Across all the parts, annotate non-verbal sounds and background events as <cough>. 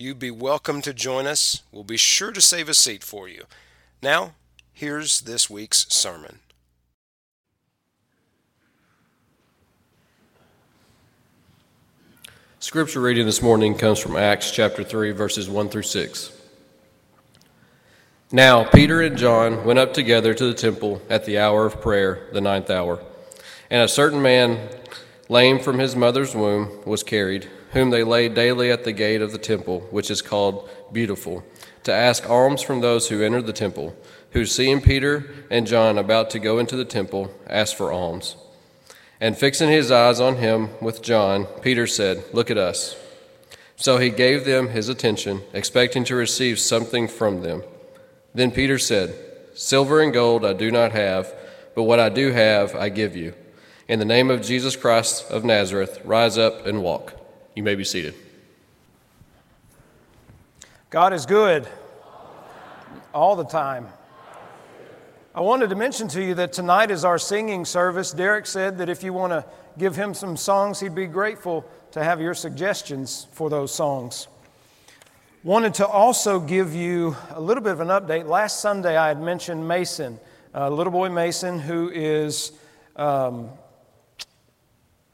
You'd be welcome to join us. We'll be sure to save a seat for you. Now, here's this week's sermon. Scripture reading this morning comes from Acts chapter 3, verses 1 through 6. Now, Peter and John went up together to the temple at the hour of prayer, the ninth hour. And a certain man, lame from his mother's womb, was carried whom they laid daily at the gate of the temple, which is called Beautiful, to ask alms from those who entered the temple, who, seeing Peter and John about to go into the temple, asked for alms. And fixing his eyes on him with John, Peter said, Look at us. So he gave them his attention, expecting to receive something from them. Then Peter said, Silver and gold I do not have, but what I do have I give you. In the name of Jesus Christ of Nazareth, rise up and walk. You may be seated. God is good all the time. I wanted to mention to you that tonight is our singing service. Derek said that if you want to give him some songs, he'd be grateful to have your suggestions for those songs. Wanted to also give you a little bit of an update. Last Sunday, I had mentioned Mason, uh, little boy Mason, who is um,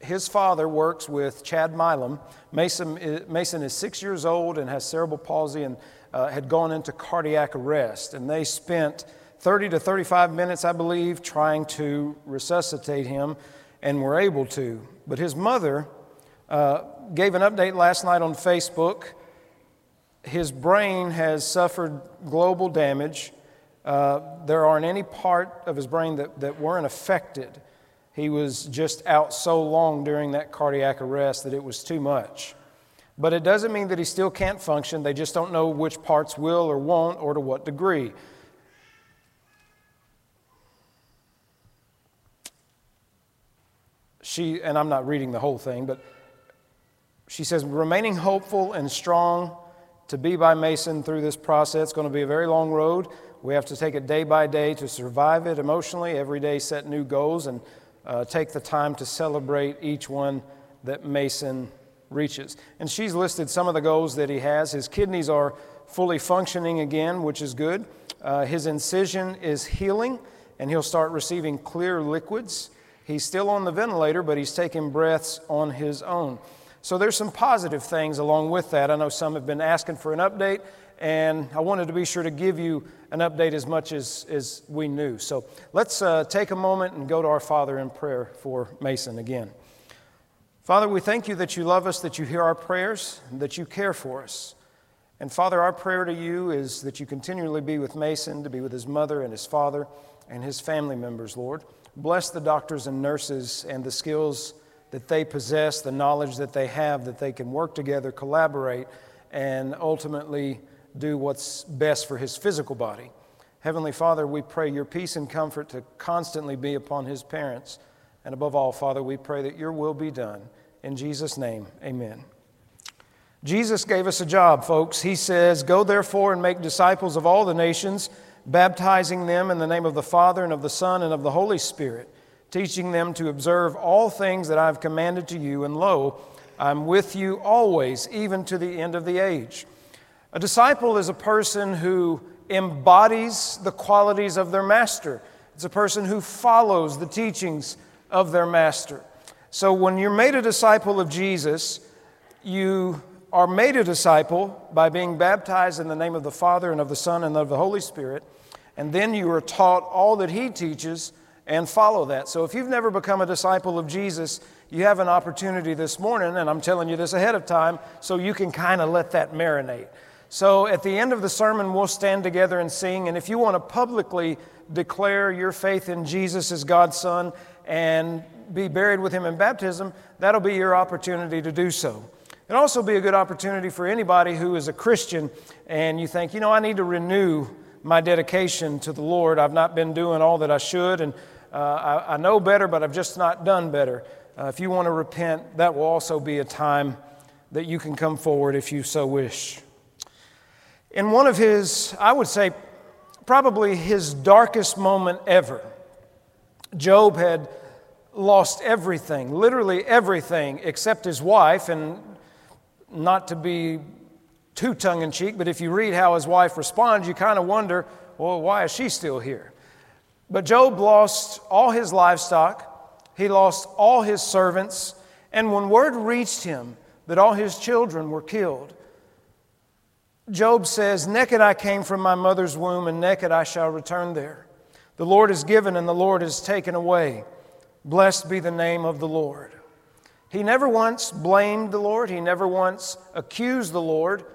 his father works with Chad Milam. Mason, Mason is six years old and has cerebral palsy and uh, had gone into cardiac arrest. And they spent 30 to 35 minutes, I believe, trying to resuscitate him and were able to. But his mother uh, gave an update last night on Facebook. His brain has suffered global damage. Uh, there aren't any part of his brain that, that weren't affected. He was just out so long during that cardiac arrest that it was too much. But it doesn't mean that he still can't function. They just don't know which parts will or won't or to what degree. She, and I'm not reading the whole thing, but she says, remaining hopeful and strong to be by Mason through this process. It's going to be a very long road. We have to take it day by day to survive it emotionally. Every day, set new goals and uh, take the time to celebrate each one that Mason reaches. And she's listed some of the goals that he has. His kidneys are fully functioning again, which is good. Uh, his incision is healing, and he'll start receiving clear liquids. He's still on the ventilator, but he's taking breaths on his own. So there's some positive things along with that. I know some have been asking for an update, and I wanted to be sure to give you an update as much as, as we knew. So let's uh, take a moment and go to our Father in prayer for Mason again. Father, we thank you that you love us, that you hear our prayers, that you care for us. And Father, our prayer to you is that you continually be with Mason, to be with his mother and his father and his family members, Lord. Bless the doctors and nurses and the skills that they possess, the knowledge that they have, that they can work together, collaborate, and ultimately do what's best for his physical body. Heavenly Father, we pray your peace and comfort to constantly be upon his parents. And above all, Father, we pray that your will be done. In Jesus' name, amen. Jesus gave us a job, folks. He says, Go therefore and make disciples of all the nations, baptizing them in the name of the Father and of the Son and of the Holy Spirit, teaching them to observe all things that I have commanded to you. And lo, I'm with you always, even to the end of the age. A disciple is a person who embodies the qualities of their master. It's a person who follows the teachings of their master. So when you're made a disciple of Jesus, you are made a disciple by being baptized in the name of the Father and of the Son and of the Holy Spirit, and then you are taught all that He teaches and follow that. So if you've never become a disciple of Jesus, you have an opportunity this morning, and I'm telling you this ahead of time so you can kind of let that marinate. So at the end of the sermon, we'll stand together and sing. And if you want to publicly declare your faith in Jesus as God's Son and be buried with Him in baptism, that'll be your opportunity to do so. It'll also be a good opportunity for anybody who is a Christian and you think, you know, I need to renew my dedication to the Lord. I've not been doing all that I should, and uh, I, I, know better, but I've just not done better. Uh, if you want to repent, that will also be a time that you can come forward if you so wish. In one of his, I would say, probably his darkest moment ever, Job had lost everything, literally everything, except his wife. And not to be too tongue in cheek, but if you read how his wife responds, you kind of wonder, well, why is she still here? But Job lost all his livestock, he lost all his servants, and when word reached him that all his children were killed, Job says, Naked I came from my mother's womb, and naked I shall return there. The Lord is given, and the Lord is taken away. Blessed be the name of the Lord. He never once blamed the Lord, he never once accused the Lord.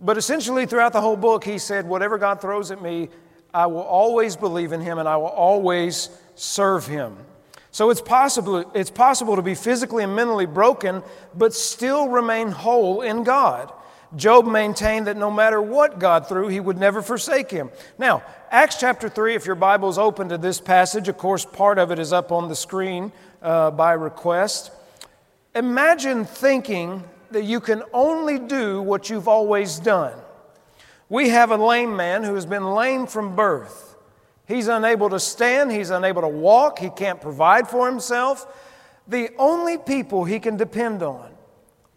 But essentially, throughout the whole book, he said, Whatever God throws at me, I will always believe in him and I will always serve him. So it's possible, it's possible to be physically and mentally broken, but still remain whole in God. Job maintained that no matter what God threw, he would never forsake him. Now, Acts chapter 3, if your Bible is open to this passage, of course, part of it is up on the screen uh, by request. Imagine thinking that you can only do what you've always done. We have a lame man who has been lame from birth. He's unable to stand, he's unable to walk, he can't provide for himself. The only people he can depend on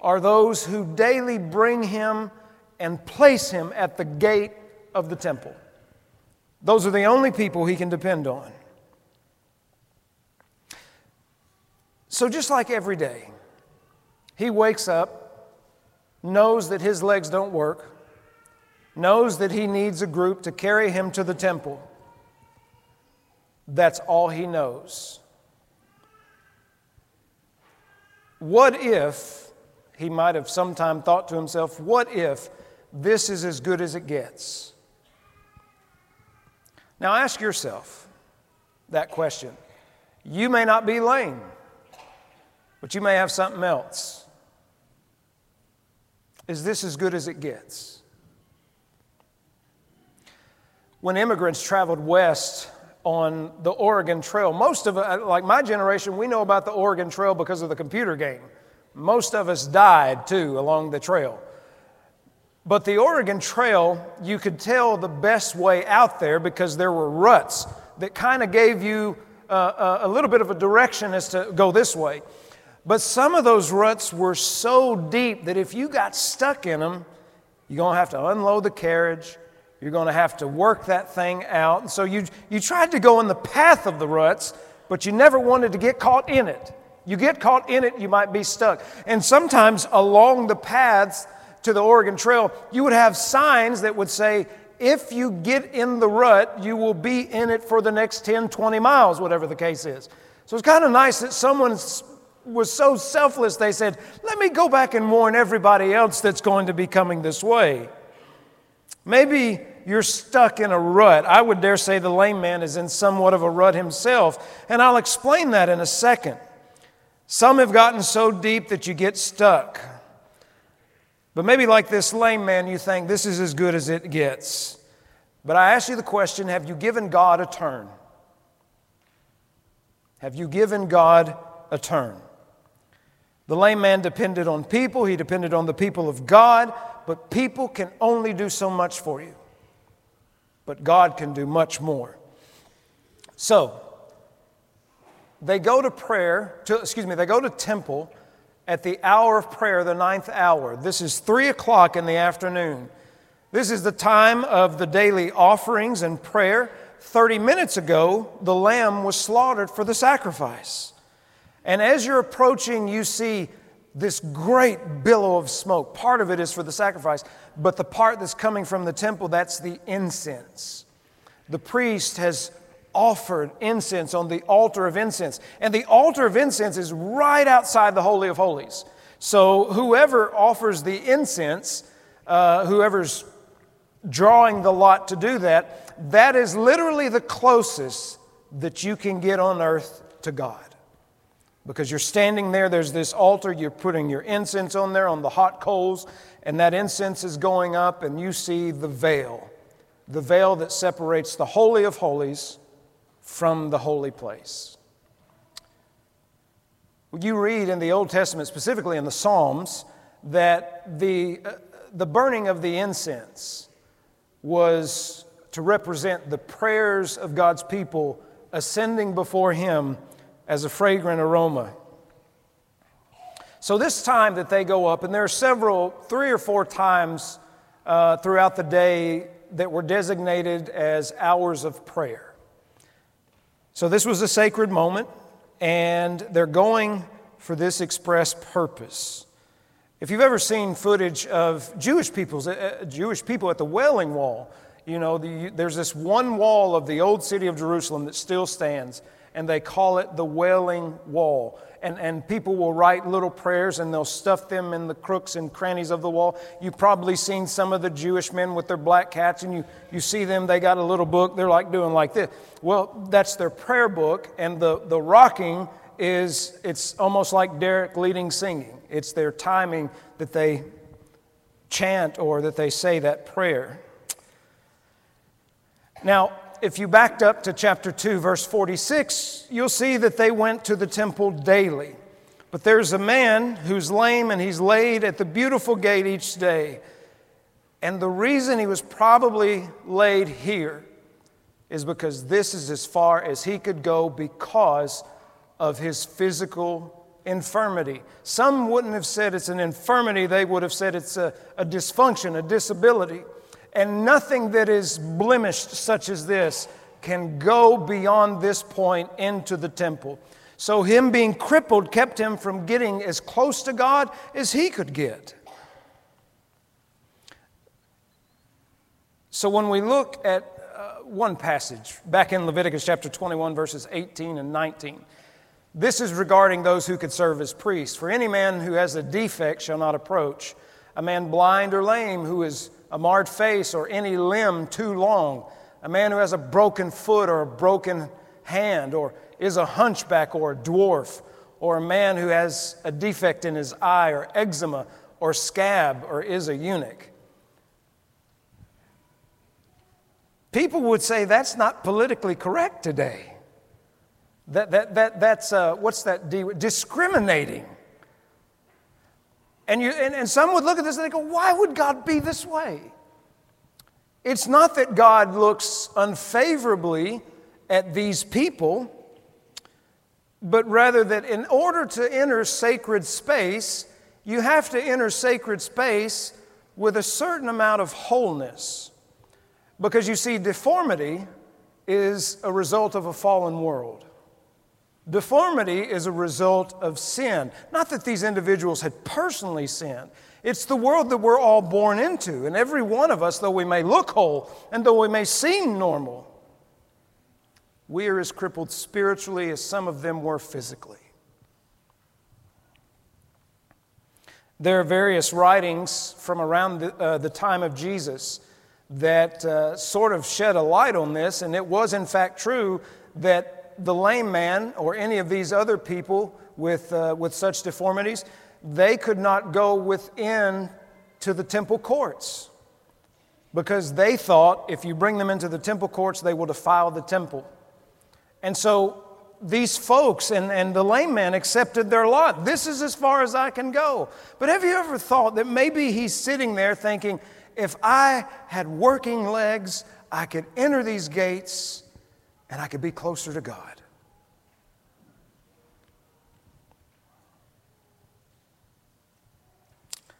are those who daily bring him and place him at the gate of the temple. Those are the only people he can depend on. So, just like every day, he wakes up, knows that his legs don't work, knows that he needs a group to carry him to the temple. That's all he knows. What if he might have sometime thought to himself, what if this is as good as it gets? Now ask yourself that question. You may not be lame, but you may have something else. Is this as good as it gets? When immigrants traveled west on the Oregon Trail, most of like my generation, we know about the Oregon Trail because of the computer game. Most of us died too along the trail. But the Oregon Trail, you could tell the best way out there because there were ruts that kind of gave you uh, uh, a little bit of a direction as to go this way. But some of those ruts were so deep that if you got stuck in them, you're going to have to unload the carriage. You're going to have to work that thing out. And so you, you tried to go in the path of the ruts, but you never wanted to get caught in it. You get caught in it, you might be stuck. And sometimes along the paths to the Oregon Trail, you would have signs that would say, if you get in the rut, you will be in it for the next 10, 20 miles, whatever the case is. So it's kind of nice that someone was so selfless, they said, let me go back and warn everybody else that's going to be coming this way. Maybe you're stuck in a rut. I would dare say the lame man is in somewhat of a rut himself, and I'll explain that in a second. Some have gotten so deep that you get stuck. But maybe, like this lame man, you think this is as good as it gets. But I ask you the question have you given God a turn? Have you given God a turn? The lame man depended on people, he depended on the people of God, but people can only do so much for you. But God can do much more. So, they go to prayer, to, excuse me, they go to temple at the hour of prayer, the ninth hour. This is three o'clock in the afternoon. This is the time of the daily offerings and prayer. 30 minutes ago, the lamb was slaughtered for the sacrifice. And as you're approaching, you see this great billow of smoke. Part of it is for the sacrifice, but the part that's coming from the temple, that's the incense. The priest has offered incense on the altar of incense. And the altar of incense is right outside the Holy of Holies. So whoever offers the incense, uh, whoever's drawing the lot to do that, that is literally the closest that you can get on earth to God. Because you're standing there, there's this altar, you're putting your incense on there on the hot coals, and that incense is going up, and you see the veil the veil that separates the Holy of Holies from the holy place. You read in the Old Testament, specifically in the Psalms, that the, uh, the burning of the incense was to represent the prayers of God's people ascending before Him as a fragrant aroma. So, this time that they go up, and there are several, three or four times uh, throughout the day that were designated as hours of prayer. So, this was a sacred moment, and they're going for this express purpose. If you've ever seen footage of Jewish, people's, uh, Jewish people at the Wailing Wall, you know, the, there's this one wall of the old city of Jerusalem that still stands, and they call it the Wailing Wall. And, and people will write little prayers and they'll stuff them in the crooks and crannies of the wall. You've probably seen some of the Jewish men with their black cats, and you, you see them, they got a little book, they're like doing like this. Well, that's their prayer book, and the, the rocking is it's almost like Derek leading singing. It's their timing that they chant or that they say that prayer. Now, if you backed up to chapter 2, verse 46, you'll see that they went to the temple daily. But there's a man who's lame and he's laid at the beautiful gate each day. And the reason he was probably laid here is because this is as far as he could go because of his physical infirmity. Some wouldn't have said it's an infirmity, they would have said it's a, a dysfunction, a disability. And nothing that is blemished, such as this, can go beyond this point into the temple. So, him being crippled kept him from getting as close to God as he could get. So, when we look at uh, one passage back in Leviticus chapter 21, verses 18 and 19, this is regarding those who could serve as priests. For any man who has a defect shall not approach. A man blind or lame who is a marred face, or any limb too long, a man who has a broken foot or a broken hand, or is a hunchback or a dwarf, or a man who has a defect in his eye, or eczema, or scab, or is a eunuch. People would say that's not politically correct today. That, that, that, that's, uh, what's that? discriminating. And, you, and, and some would look at this and they go, why would God be this way? It's not that God looks unfavorably at these people, but rather that in order to enter sacred space, you have to enter sacred space with a certain amount of wholeness. Because you see, deformity is a result of a fallen world. Deformity is a result of sin. Not that these individuals had personally sinned. It's the world that we're all born into. And every one of us, though we may look whole and though we may seem normal, we are as crippled spiritually as some of them were physically. There are various writings from around the, uh, the time of Jesus that uh, sort of shed a light on this, and it was in fact true that the lame man or any of these other people with, uh, with such deformities, they could not go within to the temple courts because they thought if you bring them into the temple courts, they will defile the temple. And so these folks and, and the lame man accepted their lot. This is as far as I can go. But have you ever thought that maybe he's sitting there thinking, if I had working legs, I could enter these gates and I could be closer to God.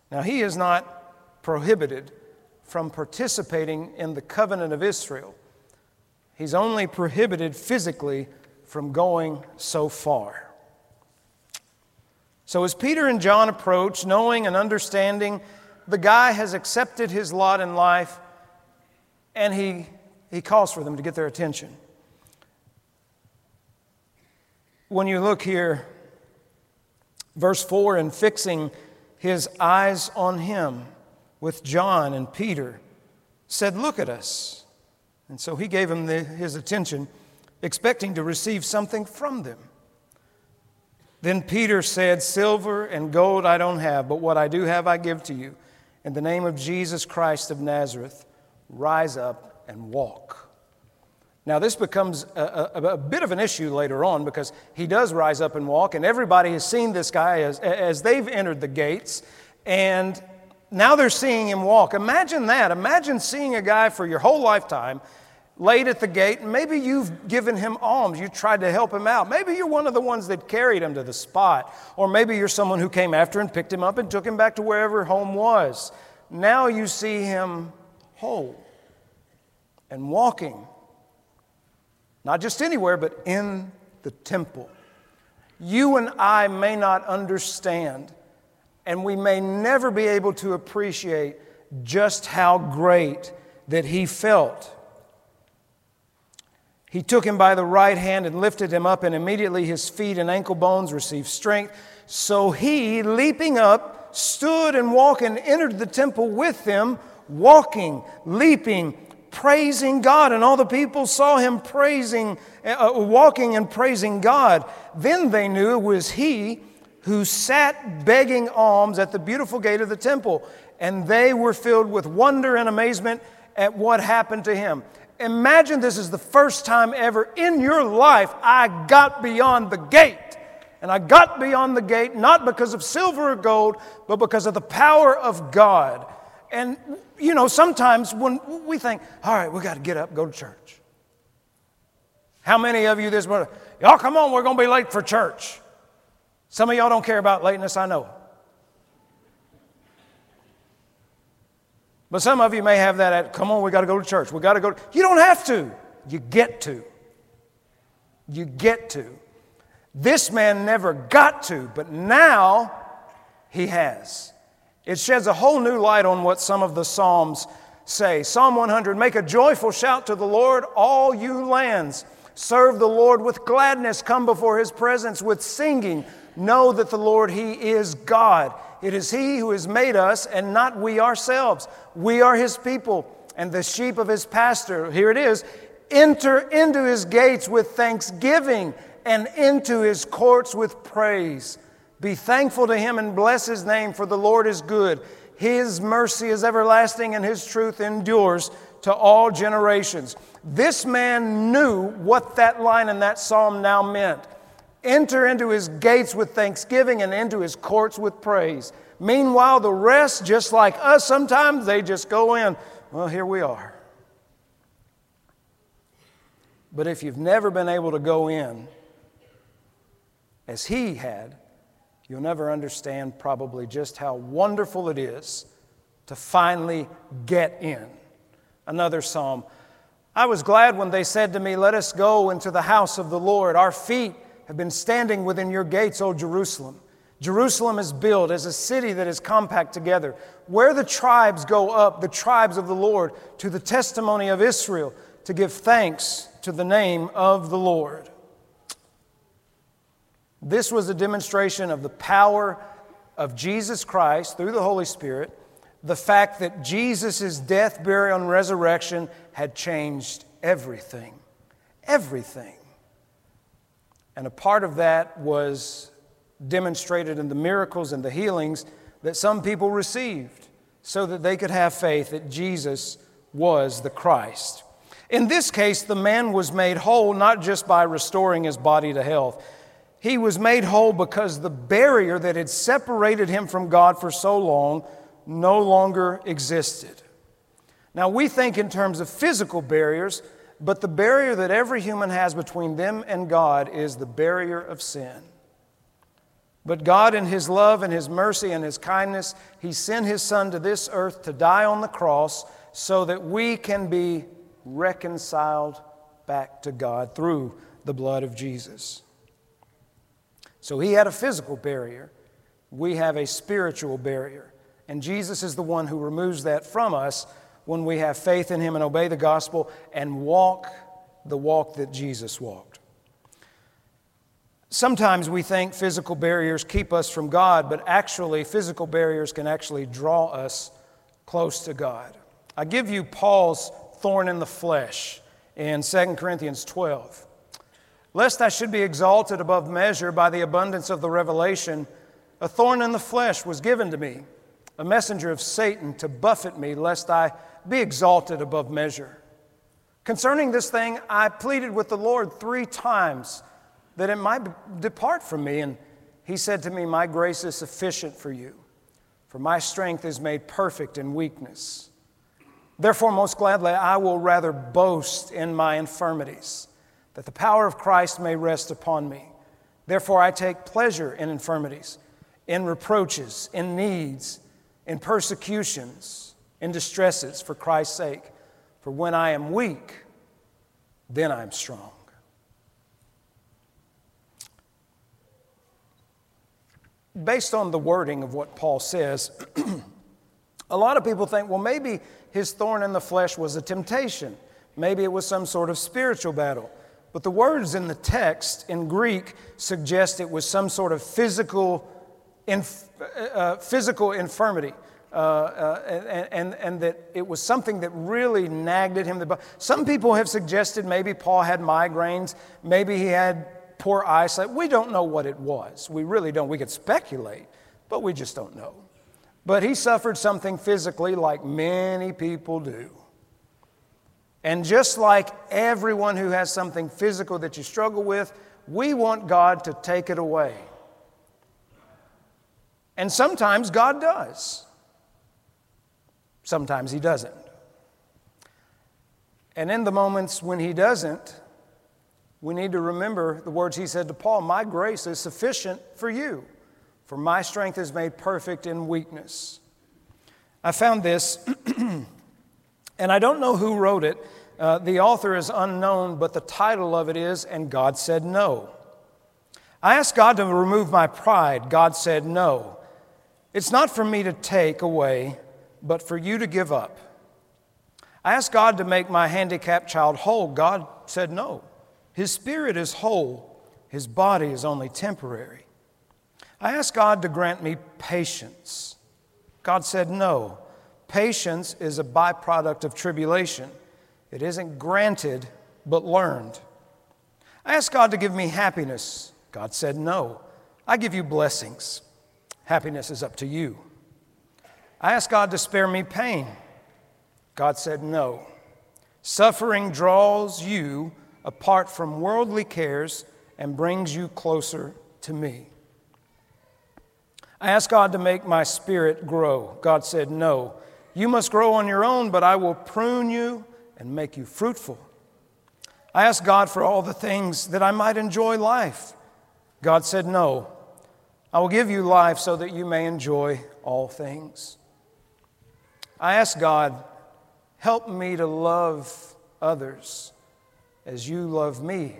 Now, he is not prohibited from participating in the covenant of Israel. He's only prohibited physically from going so far. So, as Peter and John approach, knowing and understanding the guy has accepted his lot in life, and he, he calls for them to get their attention. When you look here, verse 4, and fixing his eyes on him with John and Peter, said, Look at us. And so he gave him the, his attention, expecting to receive something from them. Then Peter said, Silver and gold I don't have, but what I do have I give to you. In the name of Jesus Christ of Nazareth, rise up and walk. Now, this becomes a, a, a, bit of an issue later on because he does rise up and walk, and everybody has seen this guy as, as they've entered the gates, and now they're seeing him walk. Imagine that. Imagine seeing a guy for your whole lifetime laid at the gate, maybe you've given him alms. You tried to help him out. Maybe you're one of the ones that carried him to the spot, or maybe you're someone who came after and picked him up and took him back to wherever home was. Now you see him whole and walking, not just anywhere, but in the temple. You and I may not understand, and we may never be able to appreciate just how great that he felt he took him by the right hand and lifted him up, and immediately his feet and ankle bones received strength. So he, leaping up, stood and walked and entered the temple with them, walking, leaping, praising God. And all the people saw him praising, uh, walking and praising God. Then they knew it was he who sat begging alms at the beautiful gate of the temple. And they were filled with wonder and amazement at what happened to him. Imagine this is the first time ever in your life I got beyond the gate. And I got beyond the gate not because of silver or gold, but because of the power of God. And, you know, sometimes when we think, all right, we got to get up, go to church. How many of you this morning, y'all come on, we're going to be late for church. Some of y'all don't care about lateness, I know. But some of you may have that at, come on, we got to go to church. We got to go. You don't have to. You get to. You get to. This man never got to, but now he has. It sheds a whole new light on what some of the Psalms say. Psalm 100 Make a joyful shout to the Lord, all you lands. Serve the Lord with gladness. Come before his presence with singing. Know that the Lord, he is God. It is He who has made us and not we ourselves. We are His people and the sheep of His pasture. Here it is enter into His gates with thanksgiving and into His courts with praise. Be thankful to Him and bless His name, for the Lord is good. His mercy is everlasting and His truth endures to all generations. This man knew what that line in that psalm now meant. Enter into his gates with thanksgiving and into his courts with praise. Meanwhile, the rest, just like us sometimes, they just go in. Well, here we are. But if you've never been able to go in as he had, you'll never understand probably just how wonderful it is to finally get in. Another psalm. I was glad when they said to me, Let us go into the house of the Lord. Our feet have been standing within your gates, O Jerusalem. Jerusalem is built as a city that is compact together, where the tribes go up, the tribes of the Lord, to the testimony of Israel, to give thanks to the name of the Lord. This was a demonstration of the power of Jesus Christ through the Holy Spirit, the fact that Jesus' death, burial, and resurrection had changed everything. Everything. And a part of that was demonstrated in the miracles and the healings that some people received so that they could have faith that Jesus was the Christ. In this case, the man was made whole not just by restoring his body to health. He was made whole because the barrier that had separated him from God for so long no longer existed. Now, we think in terms of physical barriers, but the barrier that every human has between them and God is the barrier of sin. But God, in His love and His mercy and His kindness, He sent His Son to this earth to die on the cross so that we can be reconciled back to God through the blood of Jesus. So He had a physical barrier, we have a spiritual barrier. And Jesus is the one who removes that from us when we have faith in Him and obey the gospel and walk the walk that Jesus walked. Sometimes we think physical barriers keep us from God, but actually, physical barriers can actually draw us close to God. I give you Paul's thorn in the flesh in 2 Corinthians 12. Lest I should be exalted above measure by the abundance of the revelation, a thorn in the flesh was given to me, a messenger of Satan to buffet me, lest I be exalted above measure. Concerning this thing, I pleaded with the Lord three times that it might depart from me. And he said to me, My grace is sufficient for you, for my strength is made perfect in weakness. Therefore, most gladly, I will rather boast in my infirmities, that the power of Christ may rest upon me. Therefore, I take pleasure in infirmities, in reproaches, in needs, in persecutions, in distresses for Christ's sake. For when I am weak, then I'm strong. Based on the wording of what Paul says, <clears throat> a lot of people think, well, maybe his thorn in the flesh was a temptation. Maybe it was some sort of spiritual battle. But the words in the text in Greek suggest it was some sort of physical, inf- uh, physical infirmity. Uh, uh, and, and, and, that it was something that really nagged at him. Some people have suggested maybe Paul had migraines, maybe he had poor eyesight. We don't know what it was. We really don't. We could speculate, but we just don't know. But he suffered something physically like many people do. And just like everyone who has something physical that you struggle with, we want God to take it away. And sometimes God does. Sometimes he doesn't. And in the moments when he doesn't, we need to remember the words he said to Paul My grace is sufficient for you, for my strength is made perfect in weakness. I found this, <clears throat> and I don't know who wrote it. Uh, the author is unknown, but the title of it is And God Said No. I asked God to remove my pride. God said no. It's not for me to take away, but for you to give up. I asked God to make my handicapped child whole. God said no. His spirit is whole, his body is only temporary. I asked God to grant me patience. God said no. Patience is a byproduct of tribulation, it isn't granted, but learned. I asked God to give me happiness. God said no. I give you blessings. Happiness is up to you. I asked God to spare me pain. God said no. Suffering draws you apart from worldly cares and brings you closer to me. I asked God to make my spirit grow. God said, No. You must grow on your own, but I will prune you and make you fruitful. I asked God for all the things that I might enjoy life. God said, No. I will give you life so that you may enjoy all things. I asked God, help me to love others as you love me.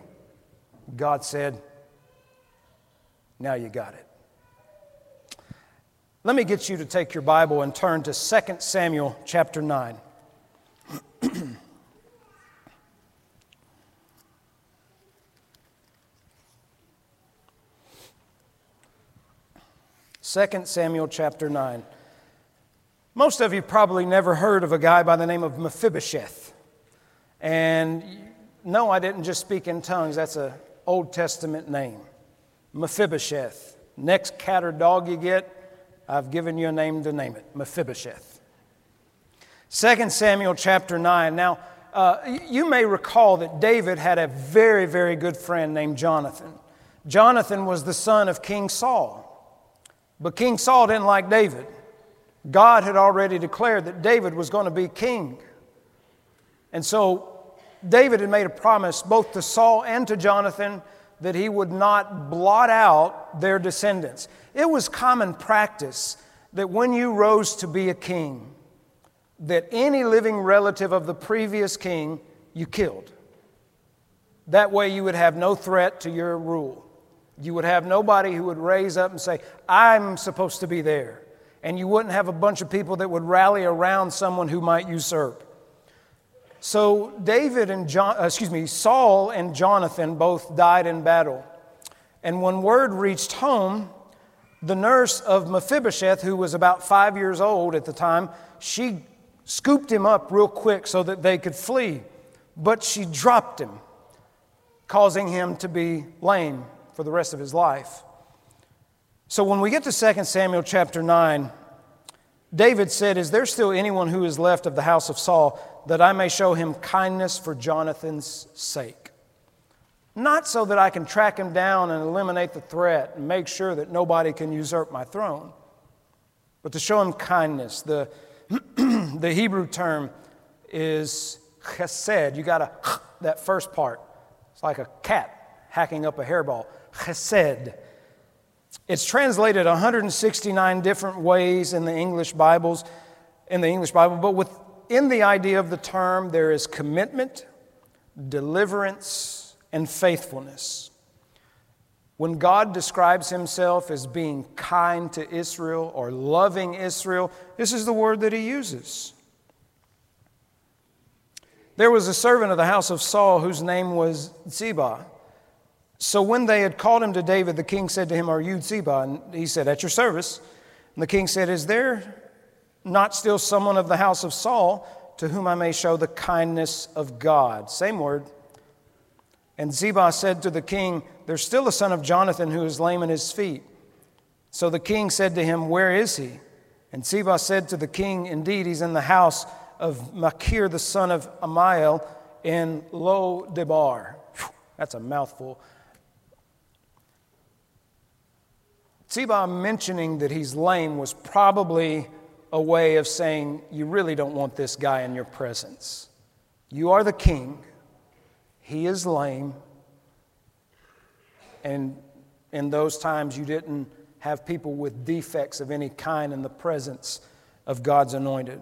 God said, now you got it. Let me get you to take your Bible and turn to 2 Samuel chapter 9. 2 Samuel chapter 9. Most of you probably never heard of a guy by the name of Mephibosheth. And no, I didn't just speak in tongues, that's an Old Testament name. Mephibosheth. Next cat or dog you get, I've given you a name to name it Mephibosheth. 2 Samuel chapter 9. Now, uh, you may recall that David had a very, very good friend named Jonathan. Jonathan was the son of King Saul. But King Saul didn't like David. God had already declared that David was going to be king. And so David had made a promise both to Saul and to Jonathan that he would not blot out their descendants. It was common practice that when you rose to be a king, that any living relative of the previous king you killed. That way you would have no threat to your rule. You would have nobody who would raise up and say, I'm supposed to be there and you wouldn't have a bunch of people that would rally around someone who might usurp. So David and John, uh, excuse me, Saul and Jonathan both died in battle. And when word reached home, the nurse of Mephibosheth, who was about five years old at the time, she scooped him up real quick so that they could flee. But she dropped him, causing him to be lame for the rest of his life. So when we get to 2 Samuel chapter 9, David said, Is there still anyone who is left of the house of Saul that I may show him kindness for Jonathan's sake? Not so that I can track him down and eliminate the threat and make sure that nobody can usurp my throne, but to show him kindness. The, <clears throat> the Hebrew term is chesed. You got to, <clears throat> that first part. It's like a cat hacking up a hairball. Chesed. It's translated 169 different ways in the English Bibles, in the English Bible, but within the idea of the term, there is commitment, deliverance, and faithfulness. When God describes himself as being kind to Israel or loving Israel, this is the word that he uses. There was a servant of the house of Saul whose name was Ziba. So when they had called him to David, the king said to him, Are you Ziba? And he said, At your service. And the king said, Is there not still someone of the house of Saul to whom I may show the kindness of God? Same word. And Ziba said to the king, There's still a son of Jonathan who is lame in his feet. So the king said to him, Where is he? And Ziba said to the king, Indeed, he's in the house of Machir, the son of Ammiel, in Lo Debar. That's a mouthful. Ziba mentioning that he's lame was probably a way of saying, You really don't want this guy in your presence. You are the king, he is lame, and in those times you didn't have people with defects of any kind in the presence of God's anointed.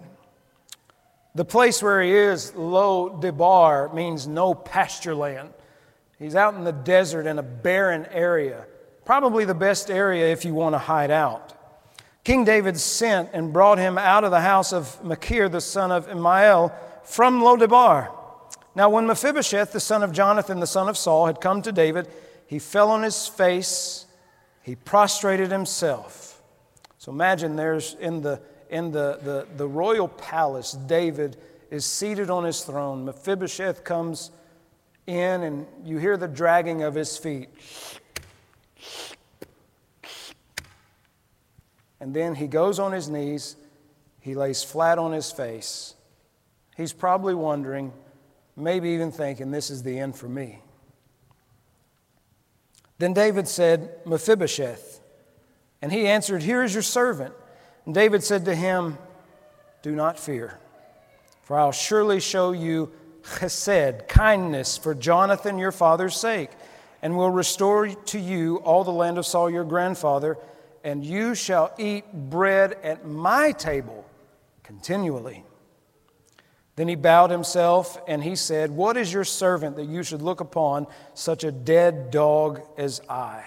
The place where he is, Lo Debar, means no pasture land. He's out in the desert in a barren area. Probably the best area if you want to hide out. King David sent and brought him out of the house of Machir, the son of Ammiel, from Lodebar. Now, when Mephibosheth, the son of Jonathan, the son of Saul, had come to David, he fell on his face, he prostrated himself. So imagine there's in the in the, the, the royal palace, David is seated on his throne. Mephibosheth comes in, and you hear the dragging of his feet. And then he goes on his knees, he lays flat on his face. He's probably wondering, maybe even thinking, this is the end for me. Then David said, Mephibosheth. And he answered, Here is your servant. And David said to him, Do not fear, for I'll surely show you chesed, kindness, for Jonathan your father's sake, and will restore to you all the land of Saul your grandfather and you shall eat bread at my table continually. Then he bowed himself and he said, What is your servant that you should look upon such a dead dog as I?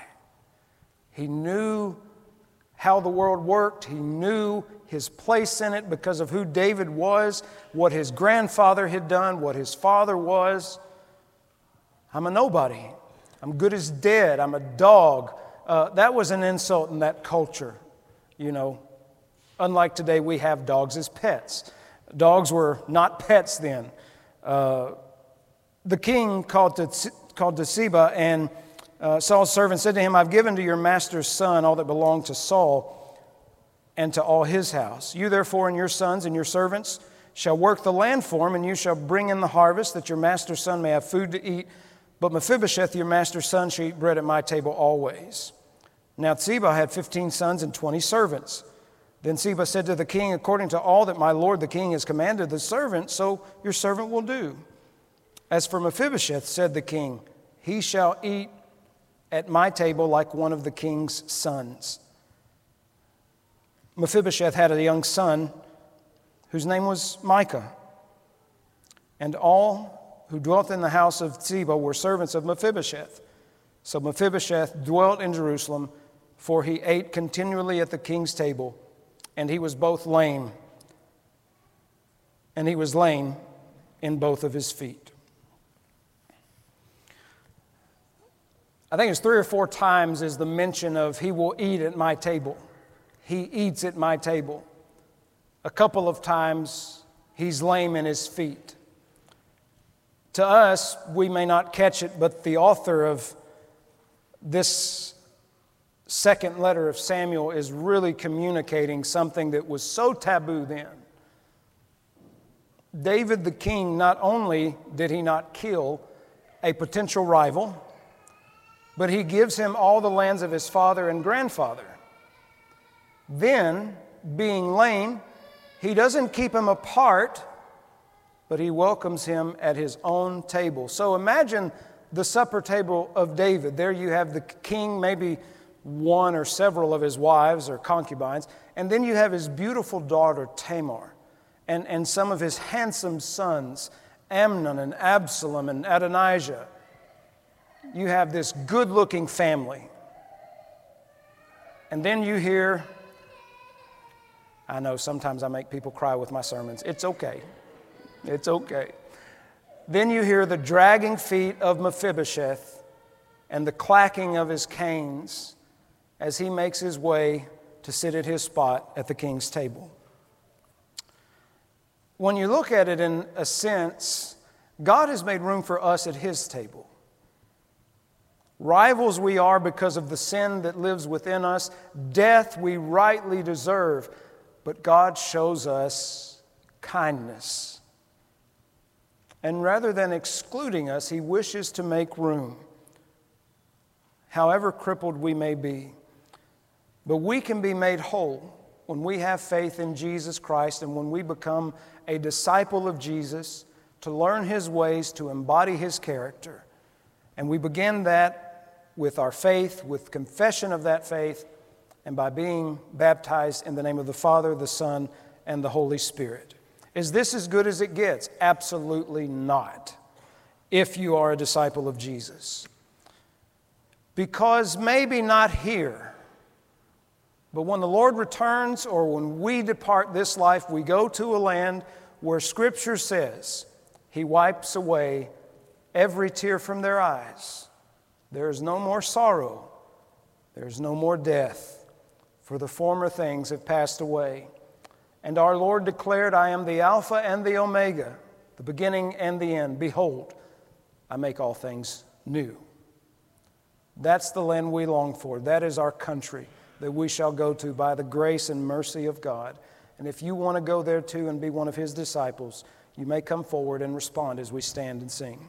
He knew how the world worked, he knew his place in it because of who David was, what his grandfather had done, what his father was. I'm a nobody. I'm good as dead. I'm a dog uh, that was an insult in that culture, you know. Unlike today, we have dogs as pets. Dogs were not pets then. Uh, the king called to, called to Ziba, and uh, Saul's servant said to him, I've given to your master's son all that belonged to Saul and to all his house. You therefore and your sons and your servants shall work the land for him, and you shall bring in the harvest, that your master's son may have food to eat but Mephibosheth, your master's son, shall eat bread at my table always. Now Ziba had fifteen sons and twenty servants. Then Ziba said to the king, According to all that my lord the king has commanded the servant, so your servant will do. As for Mephibosheth, said the king, he shall eat at my table like one of the king's sons. Mephibosheth had a young son whose name was Micah. And all who dwelt in the house of Ziba were servants of Mephibosheth. So Mephibosheth dwelt in Jerusalem, for he ate continually at the king's table, and he was both lame, and he was lame in both of his feet. I think it's three or four times is the mention of he will eat at my table. He eats at my table. A couple of times he's lame in his feet. To us, we may not catch it, but the author of this second letter of Samuel is really communicating something that was so taboo then. David the king, not only did he not kill a potential rival, but he gives him all the lands of his father and grandfather. Then, being lame, he doesn't keep him apart, but he welcomes him at his own table. So imagine the supper table of David. There you have the king, maybe one or several of his wives or concubines, and then you have his beautiful daughter Tamar and, and some of his handsome sons, Amnon and Absalom and Adonijah. You have this good looking family. And then you hear, I know sometimes I make people cry with my sermons. It's okay. It's okay. Then you hear the dragging feet of Mephibosheth and the clacking of his canes as he makes his way to sit at his spot at the king's table. When you look at it in a sense, God has made room for us at his table. Rivals we are because of the sin that lives within us, death we rightly deserve, but God shows us kindness. And rather than excluding us, He wishes to make room, however crippled we may be. But we can be made whole when we have faith in Jesus Christ and when we become a disciple of Jesus to learn His ways, to embody His character. And we begin that with our faith, with confession of that faith, and by being baptized in the name of the Father, the Son, and the Holy Spirit. Is this as good as it gets? Absolutely not, if you are a disciple of Jesus. Because maybe not here, but when the Lord returns or when we depart this life, we go to a land where Scripture says He wipes away every tear from their eyes. There is no more sorrow, there is no more death, for the former things have passed away. And our Lord declared, I am the Alpha and the Omega, the beginning and the end. Behold, I make all things new. That's the land we long for. That is our country that we shall go to by the grace and mercy of God. And if you want to go there too and be one of his disciples, you may come forward and respond as we stand and sing.